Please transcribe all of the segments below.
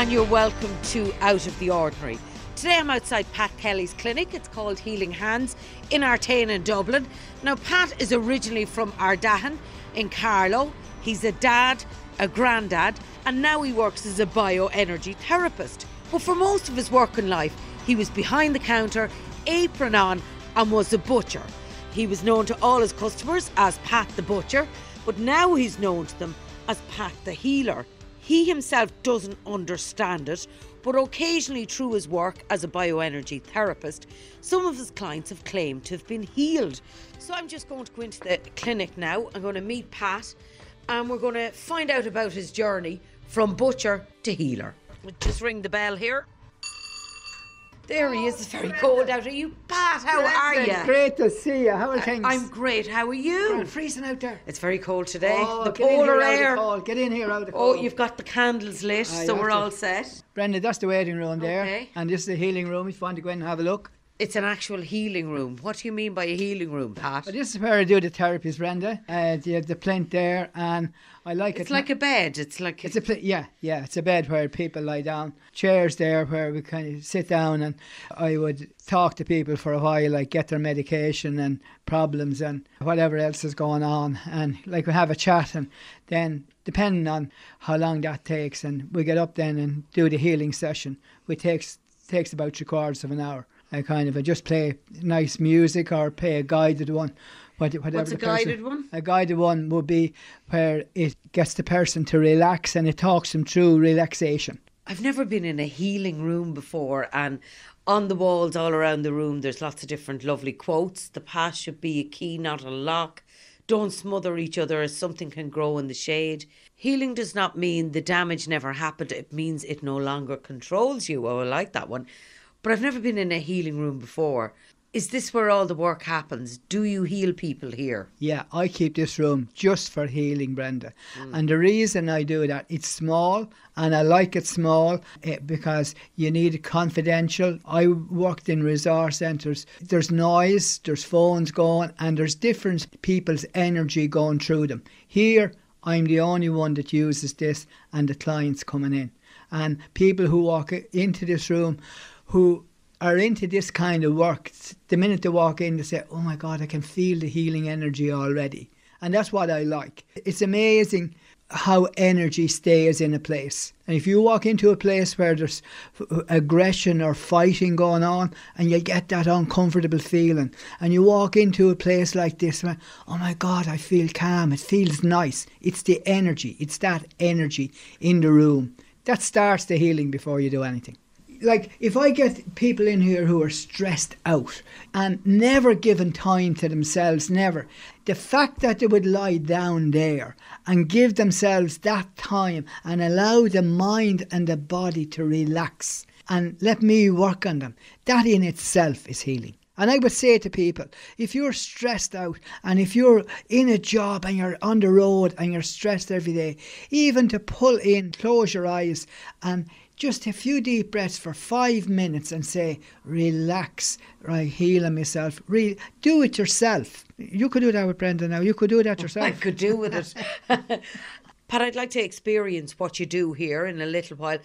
and you're welcome to Out of the Ordinary. Today I'm outside Pat Kelly's clinic. It's called Healing Hands in Artane in Dublin. Now, Pat is originally from Ardattin in Carlow. He's a dad, a granddad, and now he works as a bioenergy therapist. But for most of his working life, he was behind the counter, apron on, and was a butcher. He was known to all his customers as Pat the Butcher, but now he's known to them as Pat the Healer. He himself doesn't understand it, but occasionally through his work as a bioenergy therapist, some of his clients have claimed to have been healed. So I'm just going to go into the clinic now. I'm going to meet Pat and we're going to find out about his journey from butcher to healer. Just ring the bell here. There he is. It's very cold out. Are you, Pat? How are you? Great to see you. How are things? I'm great. How are you? Grand, freezing out there. It's very cold today. Oh, the polar here out of air. the cold. Get in here out of the Oh, you've got the candles lit, you so we're all set. Brenda, that's the waiting room there. Okay. And this is the healing room if you want to go in and have a look. It's an actual healing room. What do you mean by a healing room, Pat? But this is where I do the therapies, Brenda. Uh, the, the plinth there, and I like It's it. It's like a bed. It's like It's a pl- yeah, yeah. It's a bed where people lie down. Chairs there where we kind of sit down, and I would talk to people for a while, like get their medication and problems and whatever else is going on, and like we have a chat, and then depending on how long that takes, and we get up then and do the healing session, which takes takes about three quarters of an hour. I kind of I just play nice music or play a guided one. what- Whatever What's a person- guided one? a guided one would be where it gets the person to relax and it talks them through relaxation. I've never been in a healing room before, and on the walls all around the room, there's lots of different lovely quotes. The past should be a key, not a lock. Don't smother each other as something can grow in the shade. Healing does not mean the damage never happened, it means it no longer controls you. Oh, I like that one. But I've never been in a healing room before. Is this where all the work happens? Do you heal people here? Yeah, I keep this room just for healing, Brenda. And the reason I do that, it's small and I like it small eh, because you need it confidential. I worked in resource centres. There's noise, there's phones going, and there's different people's energy going through them. Here, I'm the only one that uses this and the clients coming in. And people who walk into this room who are into this kind of work, the minute they walk in, they say, Oh my God, I can feel the healing energy already. And that's what I like. It's amazing how energy stays in a place. And if you walk into a place where there's aggression or fighting going on, and you get that uncomfortable feeling, and you walk into a place like this, oh my God, I feel calm, it feels nice. It's the energy, it's that energy in the room. That starts the healing before you do anything like if I get people in here who are stressed out and never given time to themselves, never, the fact that they would lie down there and give themselves that time and allow the mind and the body to relax and let me work on them, that in itself is healing. And I would say to people, if you're stressed out and if you're in a job and you're on the road and you're stressed every day, even to pull in, close your eyes and just a few deep breaths for five minutes and say, relax, right, healing myself. Re- do it yourself. You could do that with Brenda now. You could do that yourself. I could do with it. Pat, I'd like to experience what you do here in a little while.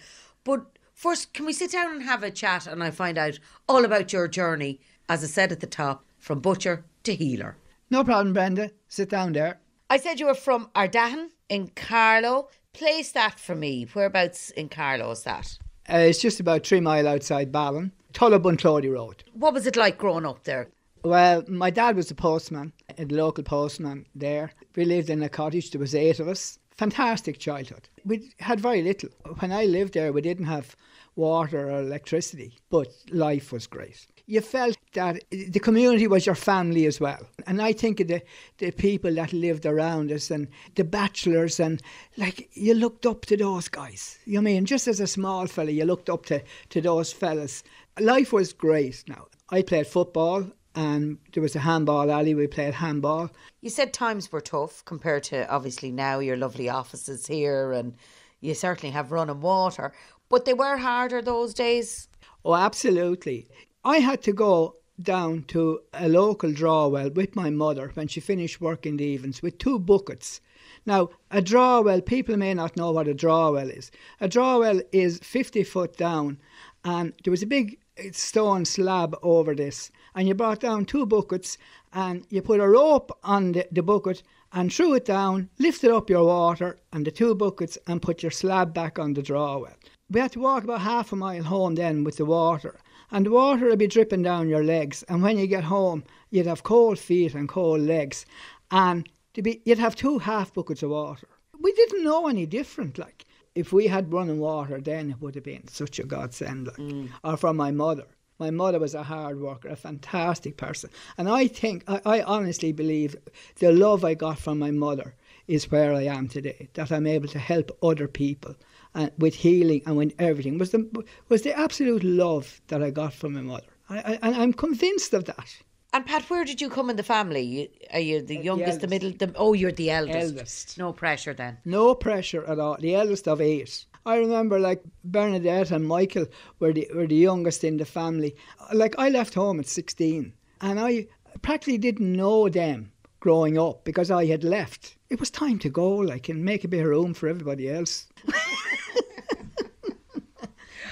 But first, can we sit down and have a chat and I find out all about your journey, as I said at the top, from butcher to healer? No problem, Brenda. Sit down there. I said you were from Ardattin in Carlow. Place that for me. Whereabouts in Carlow is that? Uh, it's just about three mile outside Ballon, Tullow Bunclody Road. What was it like growing up there? Well, my dad was a postman, a local postman there. We lived in a cottage, there was eight of us. Fantastic childhood. We had very little. When I lived there, we didn't have water or electricity, but life was great. You felt that the community was your family as well. And I think of the, the people that lived around us and the bachelors and like you looked up to those guys. You know I mean? Just as a small fella, you looked up to, to those fellas. Life was great now. I played football and there was a handball alley. We played handball. You said times were tough compared to obviously now your lovely offices here and you certainly have running water. But they were harder those days. Oh, absolutely. I had to go down to a local draw well with my mother when she finished work in the evenings with two buckets. Now, a draw well, people may not know what a draw well is. A draw well is 50 foot down, and there was a big stone slab over this, and you brought down two buckets, and you put a rope on the, the bucket and threw it down, lifted up your water and the two buckets, and put your slab back on the draw well. We had to walk about half a mile home then with the water, and the water would be dripping down your legs. And when you get home, you'd have cold feet and cold legs, and be, you'd have two half buckets of water. We didn't know any different. Like if we had running water, then it would have been such a godsend. Like, mm. or from my mother. My mother was a hard worker, a fantastic person, and I think I, I honestly believe the love I got from my mother is where I am today. That I'm able to help other people and with healing and with everything was the was the absolute love that I got from my mother. I, I, and I'm convinced of that. And Pat, where did you come in the family? are you the youngest, the, the middle? The, oh, you're the eldest. Eldest. No pressure then. No pressure at all. The eldest of eight. I remember like Bernadette and Michael were the were the youngest in the family. Like I left home at sixteen, and I practically didn't know them growing up because I had left. It was time to go, like, and make a bit of room for everybody else.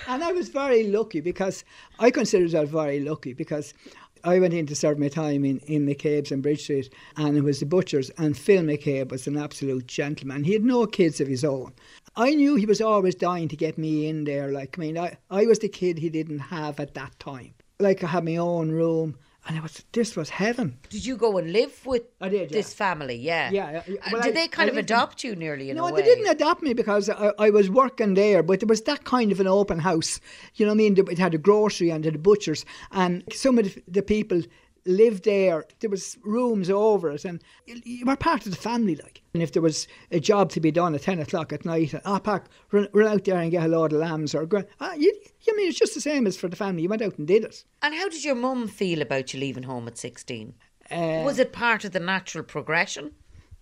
and I was very lucky because I consider myself very lucky because I went in to serve my time in, in McCabe's and Bridge Street, and it was the butchers, and Phil McCabe was an absolute gentleman. He had no kids of his own. I knew he was always dying to get me in there. Like, I mean, I, I was the kid he didn't have at that time. Like, I had my own room and it was this was heaven. Did you go and live with I did, yeah. this family? Yeah. Yeah. Uh, well, did I, they kind I of adopt you nearly in no, a way? No, they didn't adopt me because I, I, was working there, but it was that kind of an open house. You know what I mean? It had a grocery and the butchers, and some of the people lived there. There was rooms over it, and you were part of the family, like. And if there was a job to be done at ten o'clock at night, ah, pack, run, run out there and get a load of lambs, or ah, you, you mean it's just the same as for the family. You went out and did it. And how did your mum feel about you leaving home at sixteen? Uh, was it part of the natural progression?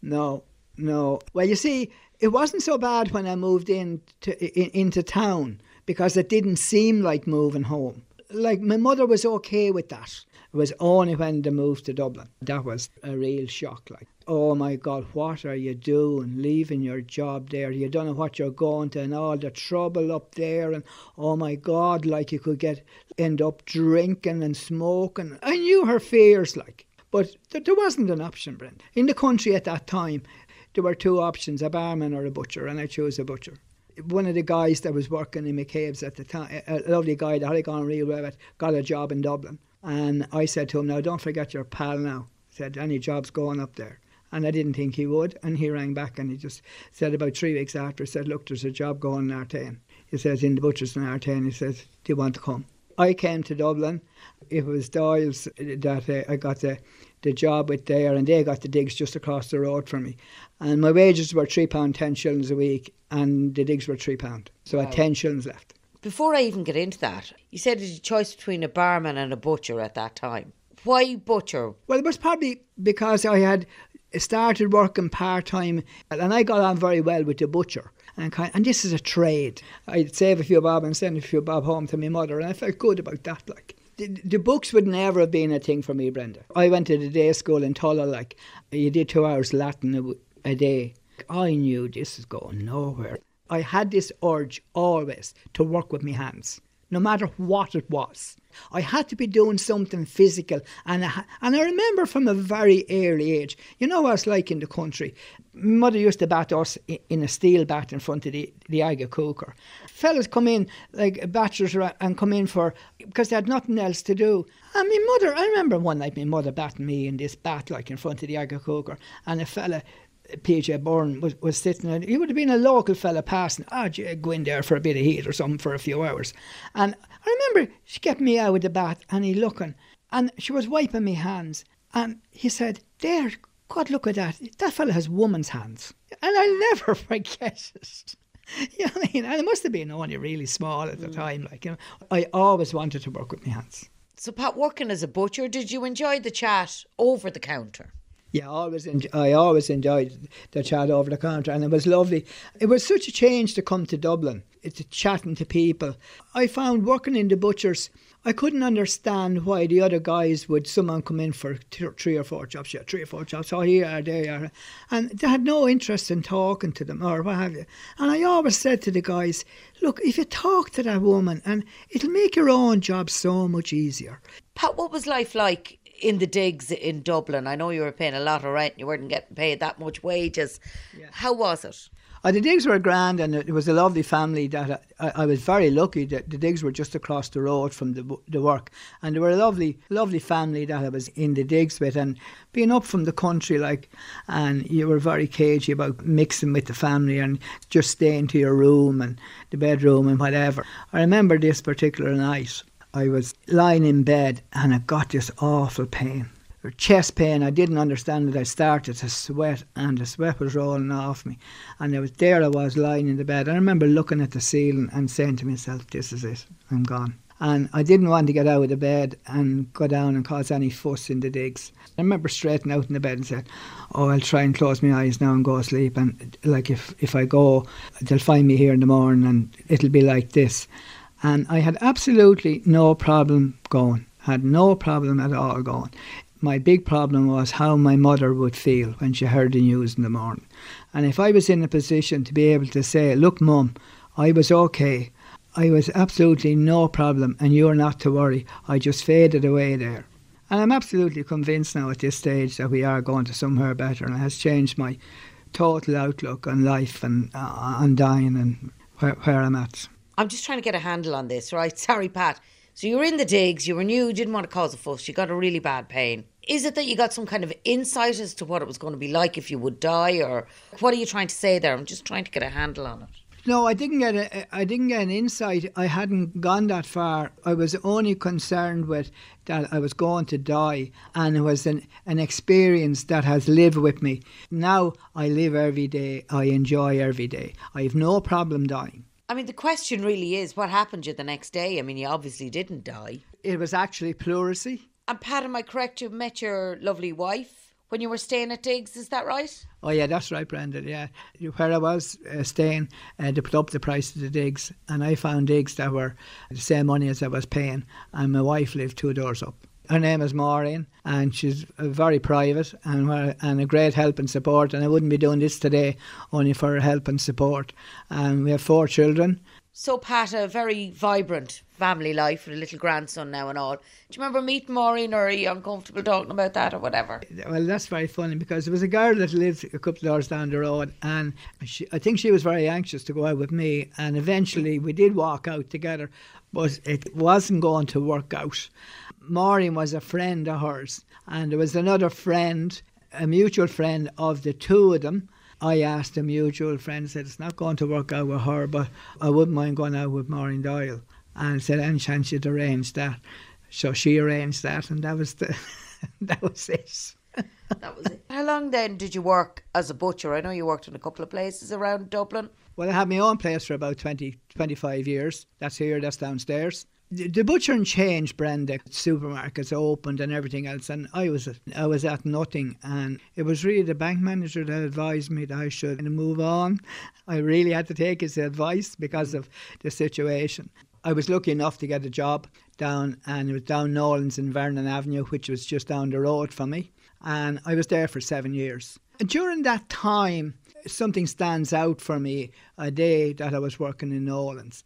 No, no. Well, you see, it wasn't so bad when I moved in to, in, into town because it didn't seem like moving home. Like my mother was okay with that it was only when they moved to Dublin. That was a real shock. Like, oh my God, what are you doing? Leaving your job there. You don't know what you're going to and all the trouble up there. And oh my God, like you could get end up drinking and smoking. I knew her fears, like. But th- there wasn't an option, Brent. In the country at that time, there were two options, a barman or a butcher, and I chose a butcher one of the guys that was working in McCabe's at the time, a lovely guy that had gone real well, got a job in Dublin. And I said to him, Now don't forget your pal now. He said, Any job's going up there. And I didn't think he would. And he rang back and he just said about three weeks after, said, Look, there's a job going in Artane. He says, In the butcher's in Artane. He says, Do you want to come? I came to Dublin. It was Doyle's that uh, I got the, the job with there, and they got the digs just across the road from me. And my wages were £3, 10 shillings a week, and the digs were £3. So wow. I had 10 shillings left. Before I even get into that, you said it's a choice between a barman and a butcher at that time. Why butcher? Well, it was probably because I had started working part time and I got on very well with the butcher. And, kind, and this is a trade. I'd save a few bob and send a few bob home to my mother, and I felt good about that. Like the, the books would never have been a thing for me, Brenda. I went to the day school in Tullow, like you did two hours Latin a, day. I knew this is going nowhere. I had this urge always to work with my hands, no matter what it was. I had to be doing something physical, and I, and I remember from a very early age. You know what it's like in the country. Mother used to bat us in a steel bat in front of the the Aga cooker. Fellas come in like bachelors and come in for because they had nothing else to do. And my mother, I remember one night my mother batting me in this bat like in front of the Aga cooker, and a fella PJ Byrne was, was sitting there. He would have been a local fella passing. Ah, oh, go in there for a bit of heat or something for a few hours. And I remember she kept me out with the bath and he looking. And she was wiping me hands. And he said, There, God, look at that. That fella has woman's hands. And I'll never forget it. You know what I mean? And it must have been only really small at the mm. time. Like, you know, I always wanted to work with my hands. So, Pat, working as a butcher, did you enjoy the chat over the counter? Yeah, I always enjoy, I always enjoyed the chat over the counter, and it was lovely. It was such a change to come to Dublin, to chatting to people. I found working in the butchers, I couldn't understand why the other guys would someone come in for three or four jobs, yeah, three or four jobs. Oh, here are, and they had no interest in talking to them or what have you. And I always said to the guys, look, if you talk to that woman, and it'll make your own job so much easier. Pat, what was life like in the digs in Dublin? I know you were paying a lot of rent, and you weren't getting paid that much wages. Yeah. How was it? Uh, the digs were grand, and it was a lovely family. That I, I, was very lucky that the digs were just across the road from the the work, and they were a lovely, lovely family that I was in the digs with. And being up from the country, like, and you were very cagey about mixing with the family and just staying to your room and the bedroom and whatever. I remember this particular night. I was lying in bed and I got this awful pain. Chest pain, I didn't understand it. I started to sweat and the sweat was rolling off me. And I was there I was lying in the bed. I remember looking at the ceiling and saying to myself, This is it, I'm gone. And I didn't want to get out of the bed and go down and cause any fuss in the digs. I remember straightening out in the bed and said, Oh, I'll try and close my eyes now and go to sleep. And like if, if I go, they'll find me here in the morning and it'll be like this. And I had absolutely no problem going, had no problem at all going. My big problem was how my mother would feel when she heard the news in the morning. And if I was in a position to be able to say, Look, mum, I was okay, I was absolutely no problem, and you're not to worry, I just faded away there. And I'm absolutely convinced now at this stage that we are going to somewhere better, and it has changed my total outlook on life and uh, on dying and where, where I'm at. I'm just trying to get a handle on this, right? Sorry, Pat. So you were in the digs, you were new, you didn't want to cause a fuss, you got a really bad pain. Is it that you got some kind of insight as to what it was going to be like if you would die, or what are you trying to say there? I'm just trying to get a handle on it. No, I didn't get a, I didn't get an insight. I hadn't gone that far. I was only concerned with that I was going to die, and it was an, an experience that has lived with me. Now I live every day. I enjoy every day. I have no problem dying. I mean, the question really is what happened to you the next day? I mean, you obviously didn't die. It was actually pleurisy. And Pat, am I correct? You met your lovely wife when you were staying at Digs, is that right? Oh, yeah, that's right, Brendan. Yeah. Where I was uh, staying, uh, they put up the price of the digs, and I found digs that were the same money as I was paying, and my wife lived two doors up. Her name is Maureen, and she's very private and and a great help and support. And I wouldn't be doing this today only for her help and support. And we have four children. So, Pat, a very vibrant family life with a little grandson now and all. Do you remember meeting Maureen, or are you uncomfortable talking about that, or whatever? Well, that's very funny because there was a girl that lived a couple of doors down the road, and she, I think she was very anxious to go out with me. And eventually, we did walk out together, but it wasn't going to work out. Maureen was a friend of hers, and there was another friend, a mutual friend of the two of them. I asked a mutual friend, said it's not going to work out with her, but I wouldn't mind going out with Maureen Doyle. And said, any chance you'd arrange that? So she arranged that, and that was the that was it. that was it. How long then did you work as a butcher? I know you worked in a couple of places around Dublin. Well, I had my own place for about 20, 25 years. That's here, that's downstairs the butcher and change Brenda supermarkets opened and everything else and I was I was at nothing and it was really the bank manager that advised me that I should move on. I really had to take his advice because mm. of the situation. I was lucky enough to get a job down and it was down Nolans in Vernon Avenue which was just down the road from me and I was there for 7 years. And during that time something stands out for me a day that I was working in Nolans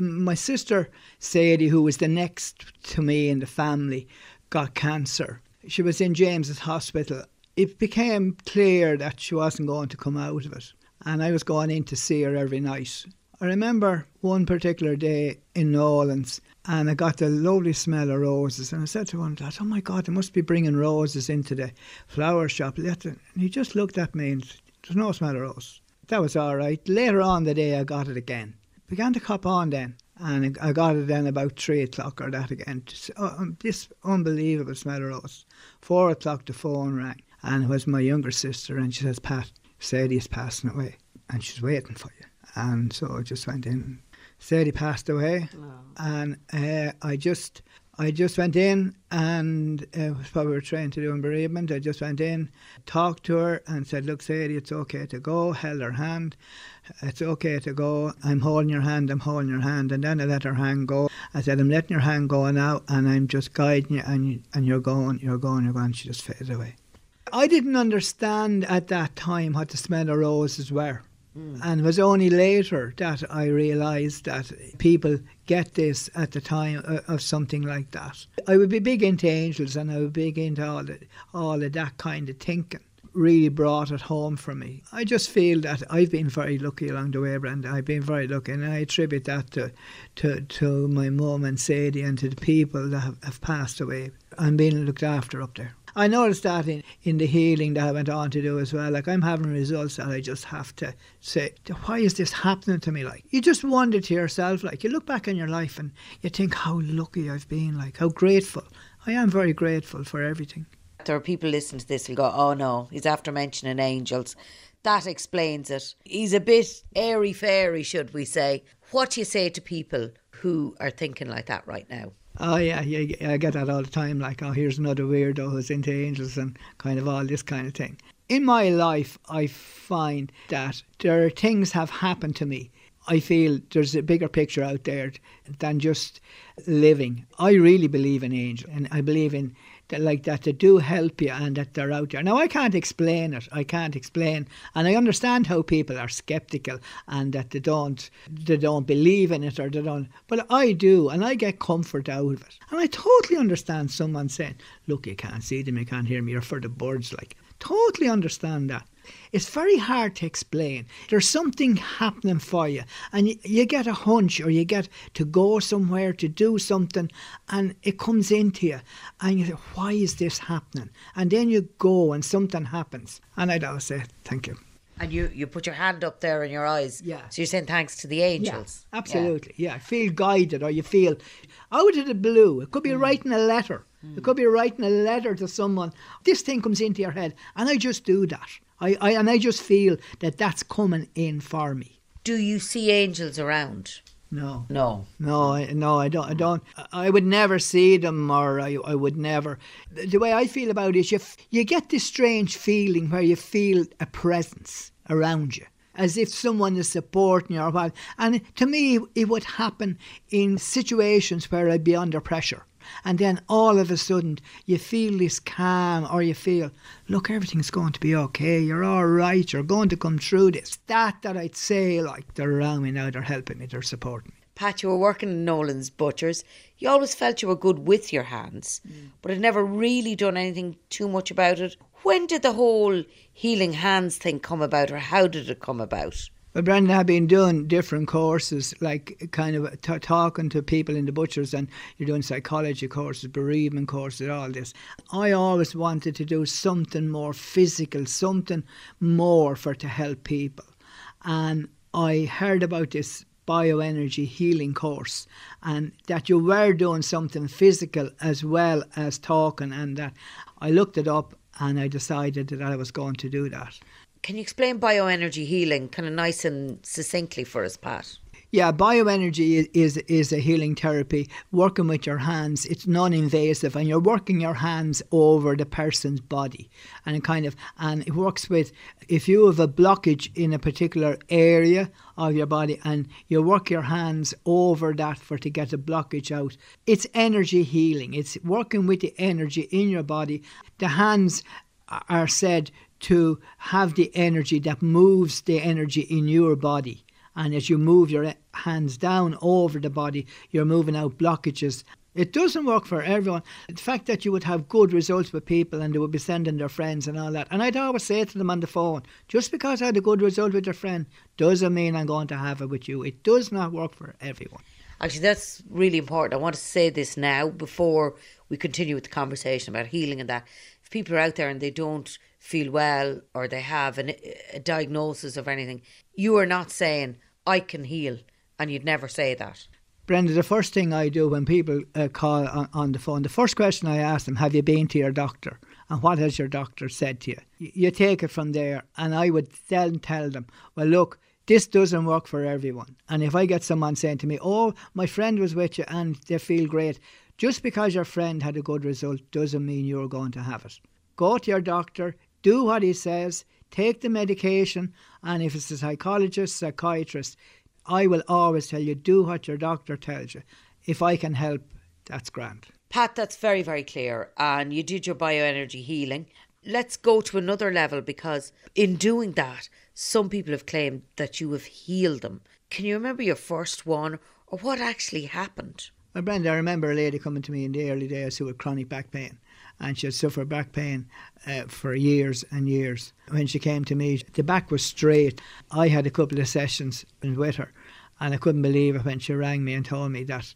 my sister Sadie, who was the next to me in the family, got cancer. She was in James's hospital. It became clear that she wasn't going to come out of it, and I was going in to see her every night. I remember one particular day in Nolans, and I got the lovely smell of roses. And I said to one lad, Oh my God, they must be bringing roses into the flower shop. And he just looked at me and said, There's no smell of roses. That was all right. Later on the day, I got it again began to cop on then. And I got it then about three o'clock or that again. Uh, um, this unbelievable smell of rose. Four o'clock, the phone rang, and it was my younger sister, and she says, Pat, Sadie's passing away, and she's waiting for you. And so I just went in. Sadie passed away, oh. and uh, I just I just went in and uh, was what we were trained to do in bereavement. I just went in, talked to her, and said, Look, Sadie, it's okay to go. Held her hand. It's okay to go. I'm holding your hand, I'm holding your hand. And then I let her hand go. I said, I'm letting your hand go now, and I'm just guiding you, and, you, and you're going, you're going, you're going. She just faded away. I didn't understand at that time what the smell of roses were. Mm. And it was only later that I realised that people get this at the time of something like that. I would be big into angels and I would be big into all, the, all of that kind of thinking. Really brought it home for me. I just feel that I've been very lucky along the way, Brenda. I've been very lucky, and I attribute that to to, to my mum and Sadie and to the people that have, have passed away. I'm being looked after up there. I noticed that in, in the healing that I went on to do as well. Like I'm having results that I just have to say, why is this happening to me? Like you just wonder to yourself, like you look back in your life and you think how lucky I've been, like how grateful. I am very grateful for everything. There are people listening to this who go, oh no, he's after mentioning angels. That explains it. He's a bit airy fairy, should we say. What do you say to people who are thinking like that right now? Oh yeah, yeah, I get that all the time. Like, oh, here's another weirdo who's into angels and kind of all this kind of thing. In my life, I find that there are things have happened to me. I feel there's a bigger picture out there than just living. I really believe in angels, and I believe in like that they do help you and that they're out there. Now I can't explain it. I can't explain, and I understand how people are skeptical and that they don't they don't believe in it or they don't. But I do, and I get comfort out of it. And I totally understand someone saying, "Look, you can't see them, you can't hear me. You're for the birds." Like, totally understand that. It's very hard to explain. There's something happening for you, and you, you, get a hunch or you get to go somewhere to do something, and it comes into you, and you say, Why is this happening? And then you go, and something happens. And I'd always say, Thank you. And you, you put your hand up there in your eyes. Yeah. So you're saying thanks to the angels. Yeah, absolutely. Yeah. yeah. Feel guided or you feel out of the blue. It could be mm. writing a letter. Mm. It could be writing a letter to someone. This thing comes into your head. And I just do that. I, I and I just feel that that's coming in for me. Do you see angels around? No. No. No, I, no, I don't. I don't. I would never see them, or I, I would never. The way I feel about it is, you you get this strange feeling where you feel a presence around you, as if someone is supporting you or what. And to me, it would happen in situations where I'd be under pressure and then all of a sudden you feel this calm or you feel look everything's going to be okay you're all right you're going to come through this that that i'd say like they're around me now they're helping me they're supporting me Pat, you were working in Nolan's Butchers. You always felt you were good with your hands, mm. but had never really done anything too much about it. When did the whole healing hands thing come about, or how did it come about? But Brendan I've been doing different courses, like kind of t- talking to people in the butchers, and you're doing psychology courses, bereavement courses, all this. I always wanted to do something more physical, something more for to help people. And I heard about this bioenergy healing course and that you were doing something physical as well as talking and that I looked it up and I decided that I was going to do that. Can you explain bioenergy healing kind of nice and succinctly for us, Pat? Yeah, bioenergy is, is a healing therapy. Working with your hands, it's non-invasive, and you're working your hands over the person's body, and it kind of and it works with if you have a blockage in a particular area of your body, and you work your hands over that for to get the blockage out. It's energy healing. It's working with the energy in your body. The hands are said to have the energy that moves the energy in your body. And as you move your hands down over the body, you're moving out blockages. It doesn't work for everyone. The fact that you would have good results with people and they would be sending their friends and all that. And I'd always say to them on the phone, just because I had a good result with your friend doesn't mean I'm going to have it with you. It does not work for everyone. Actually, that's really important. I want to say this now before we continue with the conversation about healing and that. If people are out there and they don't feel well or they have an, a diagnosis of anything, you are not saying, I can heal. And you'd never say that. Brenda, the first thing I do when people uh, call on, on, the phone, the first question I ask them, have you been to your doctor? And what has your doctor said to you? You take it from there. And I would then tell them, well, look, this doesn't work for everyone. And if I get someone saying to me, oh, my friend was with you and they feel great, Just because your friend had a good result doesn't mean you're going to have it. Go to your doctor, do what he says, take the medication, and if it's a psychologist, psychiatrist, I will always tell you do what your doctor tells you. If I can help, that's grand. Pat, that's very, very clear. And you did your bioenergy healing. Let's go to another level because in doing that, some people have claimed that you have healed them. Can you remember your first one or what actually happened? Well, Brenda, I remember a lady coming to me in the early days who had chronic back pain. And she had suffered back pain uh, for years and years. When she came to me, the back was straight. I had a couple of sessions with her, and I couldn't believe it when she rang me and told me that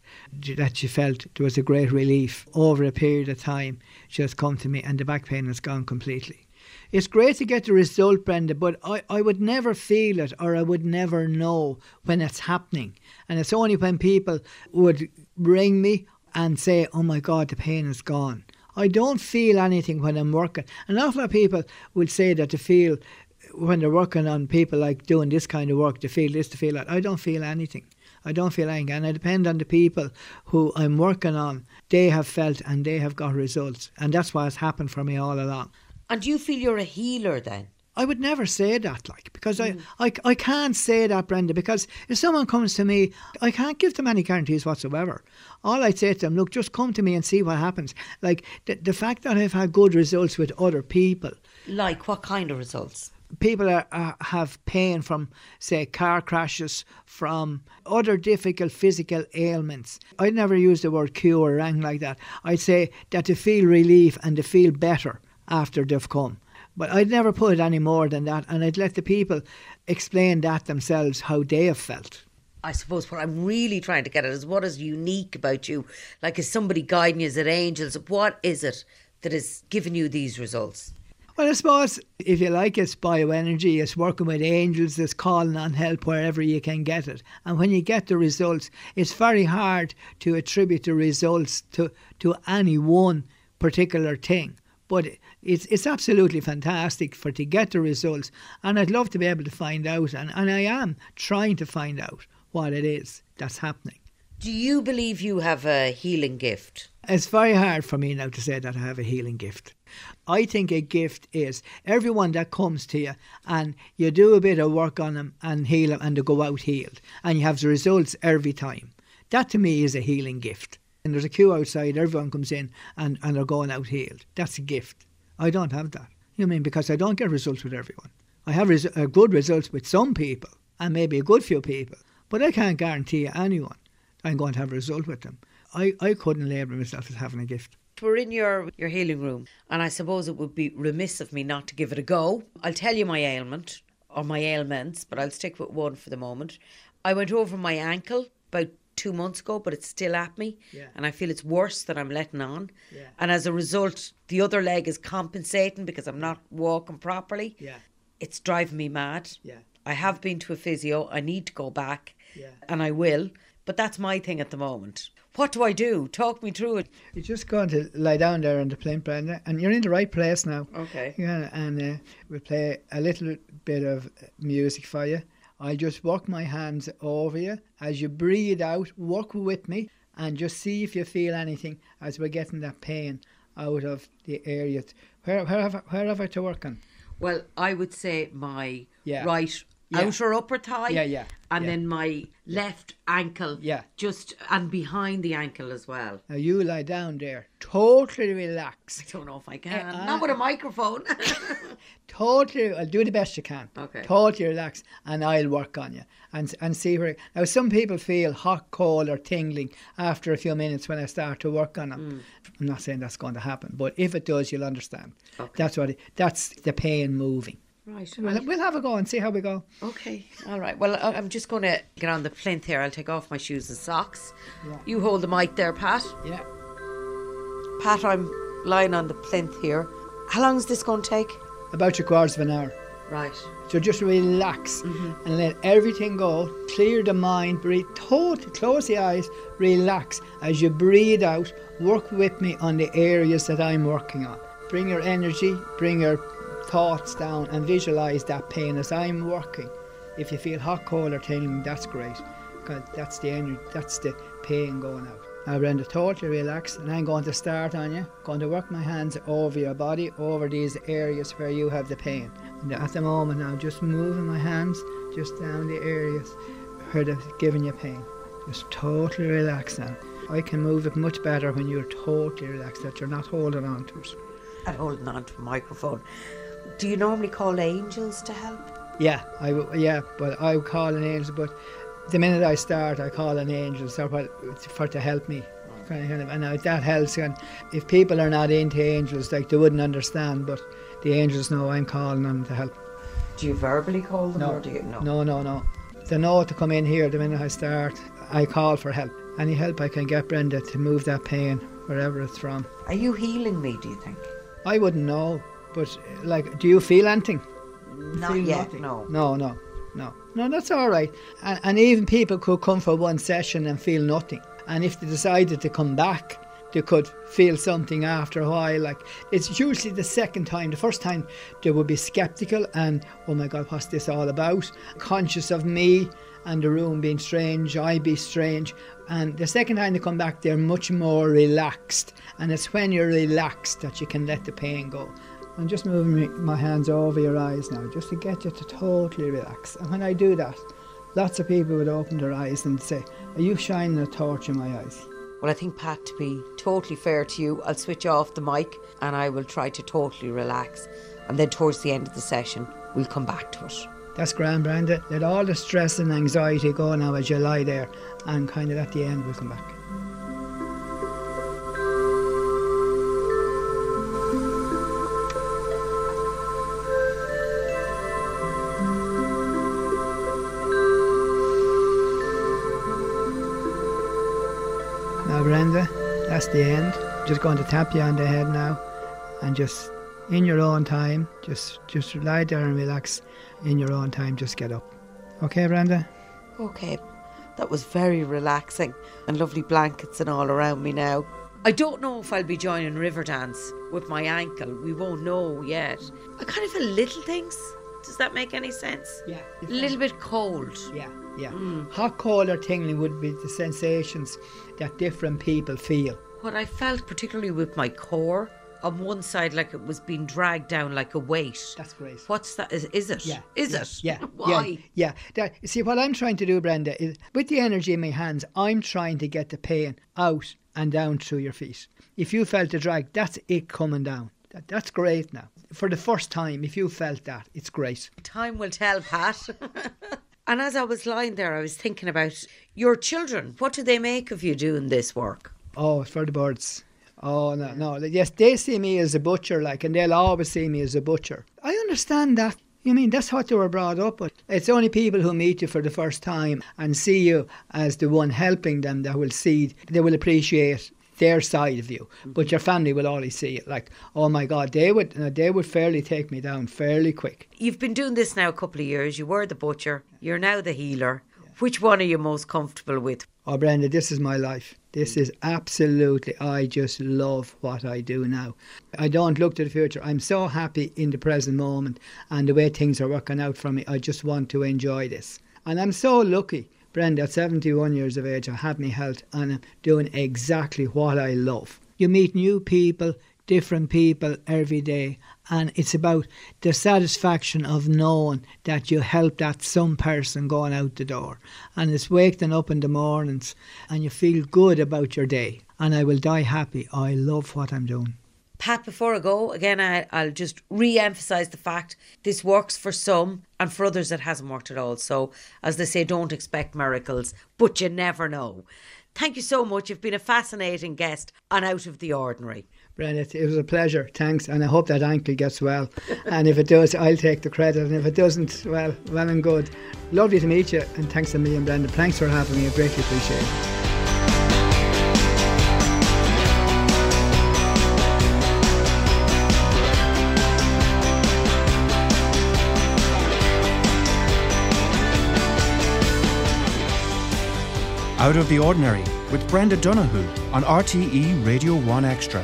that she felt there was a great relief over a period of time. She has come to me, and the back pain has gone completely. It's great to get the result, Brenda, but I, I would never feel it or I would never know when it's happening. And it's only when people would ring me and say, Oh my God, the pain is gone. I don't feel anything when I'm working. An awful lot of people will say that they feel when they're working on people like doing this kind of work, they feel this, they feel that. I don't feel anything. I don't feel anything. And I depend on the people who I'm working on. They have felt and they have got results. And that's what has happened for me all along. And do you feel you're a healer then? I would never say that, like, because mm. I, I, I can't say that, Brenda, because if someone comes to me, I can't give them any guarantees whatsoever. All I'd say to them, look, just come to me and see what happens. Like, the, the fact that I've had good results with other people. Like, what kind of results? people are, are, have pain from, say, car crashes, from other difficult physical ailments. I'd never use the word cure or anything like that. I'd say that they feel relief and they feel better after they've come. But I'd never put it any more than that, and I'd let the people explain that themselves how they have felt. I suppose what I'm really trying to get at is what is unique about you? Like, is somebody guiding you? Is it angels? What is it that is giving you these results? Well, I suppose if you like, it's bioenergy, it's working with angels, it's calling on help wherever you can get it. And when you get the results, it's very hard to attribute the results to, to any one particular thing. But it's it's absolutely fantastic for to get the results, and I'd love to be able to find out, and, and I am trying to find out what it is that's happening. Do you believe you have a healing gift? It's very hard for me now to say that I have a healing gift. I think a gift is everyone that comes to you and you do a bit of work on them and heal them and they go out healed and you have the results every time. That to me is a healing gift. And there's a queue outside, everyone comes in and, and they're going out healed. That's a gift. I don't have that. You know I mean because I don't get results with everyone. I have res- uh, good results with some people and maybe a good few people, but I can't guarantee anyone I'm going to have a result with them. I, I couldn't label myself as having a gift. We're in your, your healing room, and I suppose it would be remiss of me not to give it a go. I'll tell you my ailment or my ailments, but I'll stick with one for the moment. I went over my ankle about two months ago, but it's still at me, yeah. and I feel it's worse than I'm letting on. Yeah. And as a result, the other leg is compensating because I'm not walking properly. Yeah. It's driving me mad. Yeah. I have been to a physio. I need to go back, yeah. and I will. But that's my thing at the moment. What do I do? Talk me through it. You're just going to lie down there on the plinth, Brenda, and you're in the right place now. Okay. Yeah, and uh, we'll play a little bit of music for you. I'll just walk my hands over you. As you breathe out, walk with me and just see if you feel anything as we're getting that pain out of the area. Where, where, have, I, where have I to work on? Well, I would say my Yeah. right Yeah. outer upper thigh. Yeah, yeah, And yeah. then my left ankle. Yeah. Just and behind the ankle as well. Now you lie down there, totally relax. I don't know if I can. Uh, Not with a microphone. Totally, I'll do the best you can. Okay. Totally relax, and I'll work on you and and see where. Now, some people feel hot, cold, or tingling after a few minutes when I start to work on them. I'm not saying that's going to happen, but if it does, you'll understand. Okay. That's what. It, that's the pain moving. Right. We'll, we'll have a go and see how we go. Okay. All right. Well, I'm just going to get on the plinth here. I'll take off my shoes and socks. Yeah. You hold the mic there, Pat. Yeah. Pat, I'm lying on the plinth here. How long is this going to take? About three quarters of an hour. Right. So just relax mm-hmm. and let everything go. Clear the mind. Breathe. Totally close the eyes. Relax as you breathe out. Work with me on the areas that I'm working on. Bring your energy. Bring your thoughts down and visualize that pain as I'm working. If you feel hot, cold, or tingling, that's great. Because that's the energy. That's the pain going out. Now, Brenda, totally relax, and I'm going to start on you. Going to work my hands over your body, over these areas where you have the pain. And at the moment, I'm just moving my hands just down the areas where they're giving you pain. Just totally relax now. I can move it much better when you're totally relaxed, that you're not holding on to it. And holding on to a microphone. Do you normally call angels to help? Yeah, I w- yeah, but I would call an angel. But the minute I start, I call an angel so for, for to help me. Kind of, and that helps. And if people are not into angels, like they wouldn't understand, but the angels know I'm calling them to help. Do you verbally call them No. or do you no? No, no, no. They know to come in here the minute I start. I call for help. Any help I can get Brenda to move that pain wherever it's from. Are you healing me, do you think? I wouldn't know, but like, do you feel anything? Not Feel yet, nothing? no. No, no, no. No, that's all right. And, and even people could come for one session and feel nothing. And if they decided to come back, they could feel something after a while. Like it's usually the second time. The first time they would be skeptical and, oh my God, what's this all about? Conscious of me and the room being strange, I be strange. And the second time they come back, they're much more relaxed. And it's when you're relaxed that you can let the pain go. I'm just moving my hands over your eyes now, just to get you to totally relax. And when I do that, lots of people would open their eyes and say, Are you shining a torch in my eyes? Well, I think, Pat, to be totally fair to you, I'll switch off the mic and I will try to totally relax. And then towards the end of the session, we'll come back to it. That's grand, Brenda. Let all the stress and anxiety go now as you lie there, and kind of at the end, we'll come back. Now, Brenda, that's the end. Just going to tap you on the head now, and just in your own time, just just lie there and relax. In your own time, just get up. Okay, Brenda. Okay, that was very relaxing and lovely blankets and all around me now. I don't know if I'll be joining Riverdance with my ankle. We won't know yet. I kind of feel little things. Does that make any sense? Yeah. A little bit cold. Yeah, yeah. Mm. Hot, cold, or tingling would be the sensations that different people feel. What I felt, particularly with my core, on one side, like it was being dragged down like a weight. That's great. What's that? Is, is it? Yeah. Is yeah, it? Yeah. Why? Yeah. yeah. That, see, what I'm trying to do, Brenda, is with the energy in my hands, I'm trying to get the pain out and down through your feet. If you felt the drag, that's it coming down. That, that's great now. For the first time, if you felt that, it's great. Time will tell, Pat. and as I was lying there, I was thinking about your children. What do they make of you doing this work? Oh, for the birds. Oh no, no. Yes, they see me as a butcher, like, and they'll always see me as a butcher. I understand that. You mean that's what they were brought up with? It's only people who meet you for the first time and see you as the one helping them that will see, they will appreciate their side of you. But your family will always see it like, oh my God, they would, uh, they would fairly take me down fairly quick. You've been doing this now a couple of years. You were the butcher. You're now the healer. Which one are you most comfortable with? Oh, Brenda, this is my life. This is absolutely, I just love what I do now. I don't look to the future. I'm so happy in the present moment and the way things are working out for me. I just want to enjoy this. And I'm so lucky, Brenda, at 71 years of age, I have my health and I'm doing exactly what I love. You meet new people, different people every day and it's about the satisfaction of knowing that you helped that some person going out the door and it's waking up in the mornings and you feel good about your day and I will die happy. I love what I'm doing. Pat, before I go, again, I, I'll just re emphasise the fact this works for some and for others it hasn't worked at all. So, as they say, don't expect miracles, but you never know. Thank you so much. You've been a fascinating guest and Out of the Ordinary. Brennan, it, it was a pleasure. Thanks. And I hope that ankle gets well. and if it does, I'll take the credit. And if it doesn't, well, well and good. Lovely to meet you. And thanks a million, Brendan. Thanks for having me. I greatly appreciate it. Out of the Ordinary with Brenda Donohue on RTE Radio 1 Extra.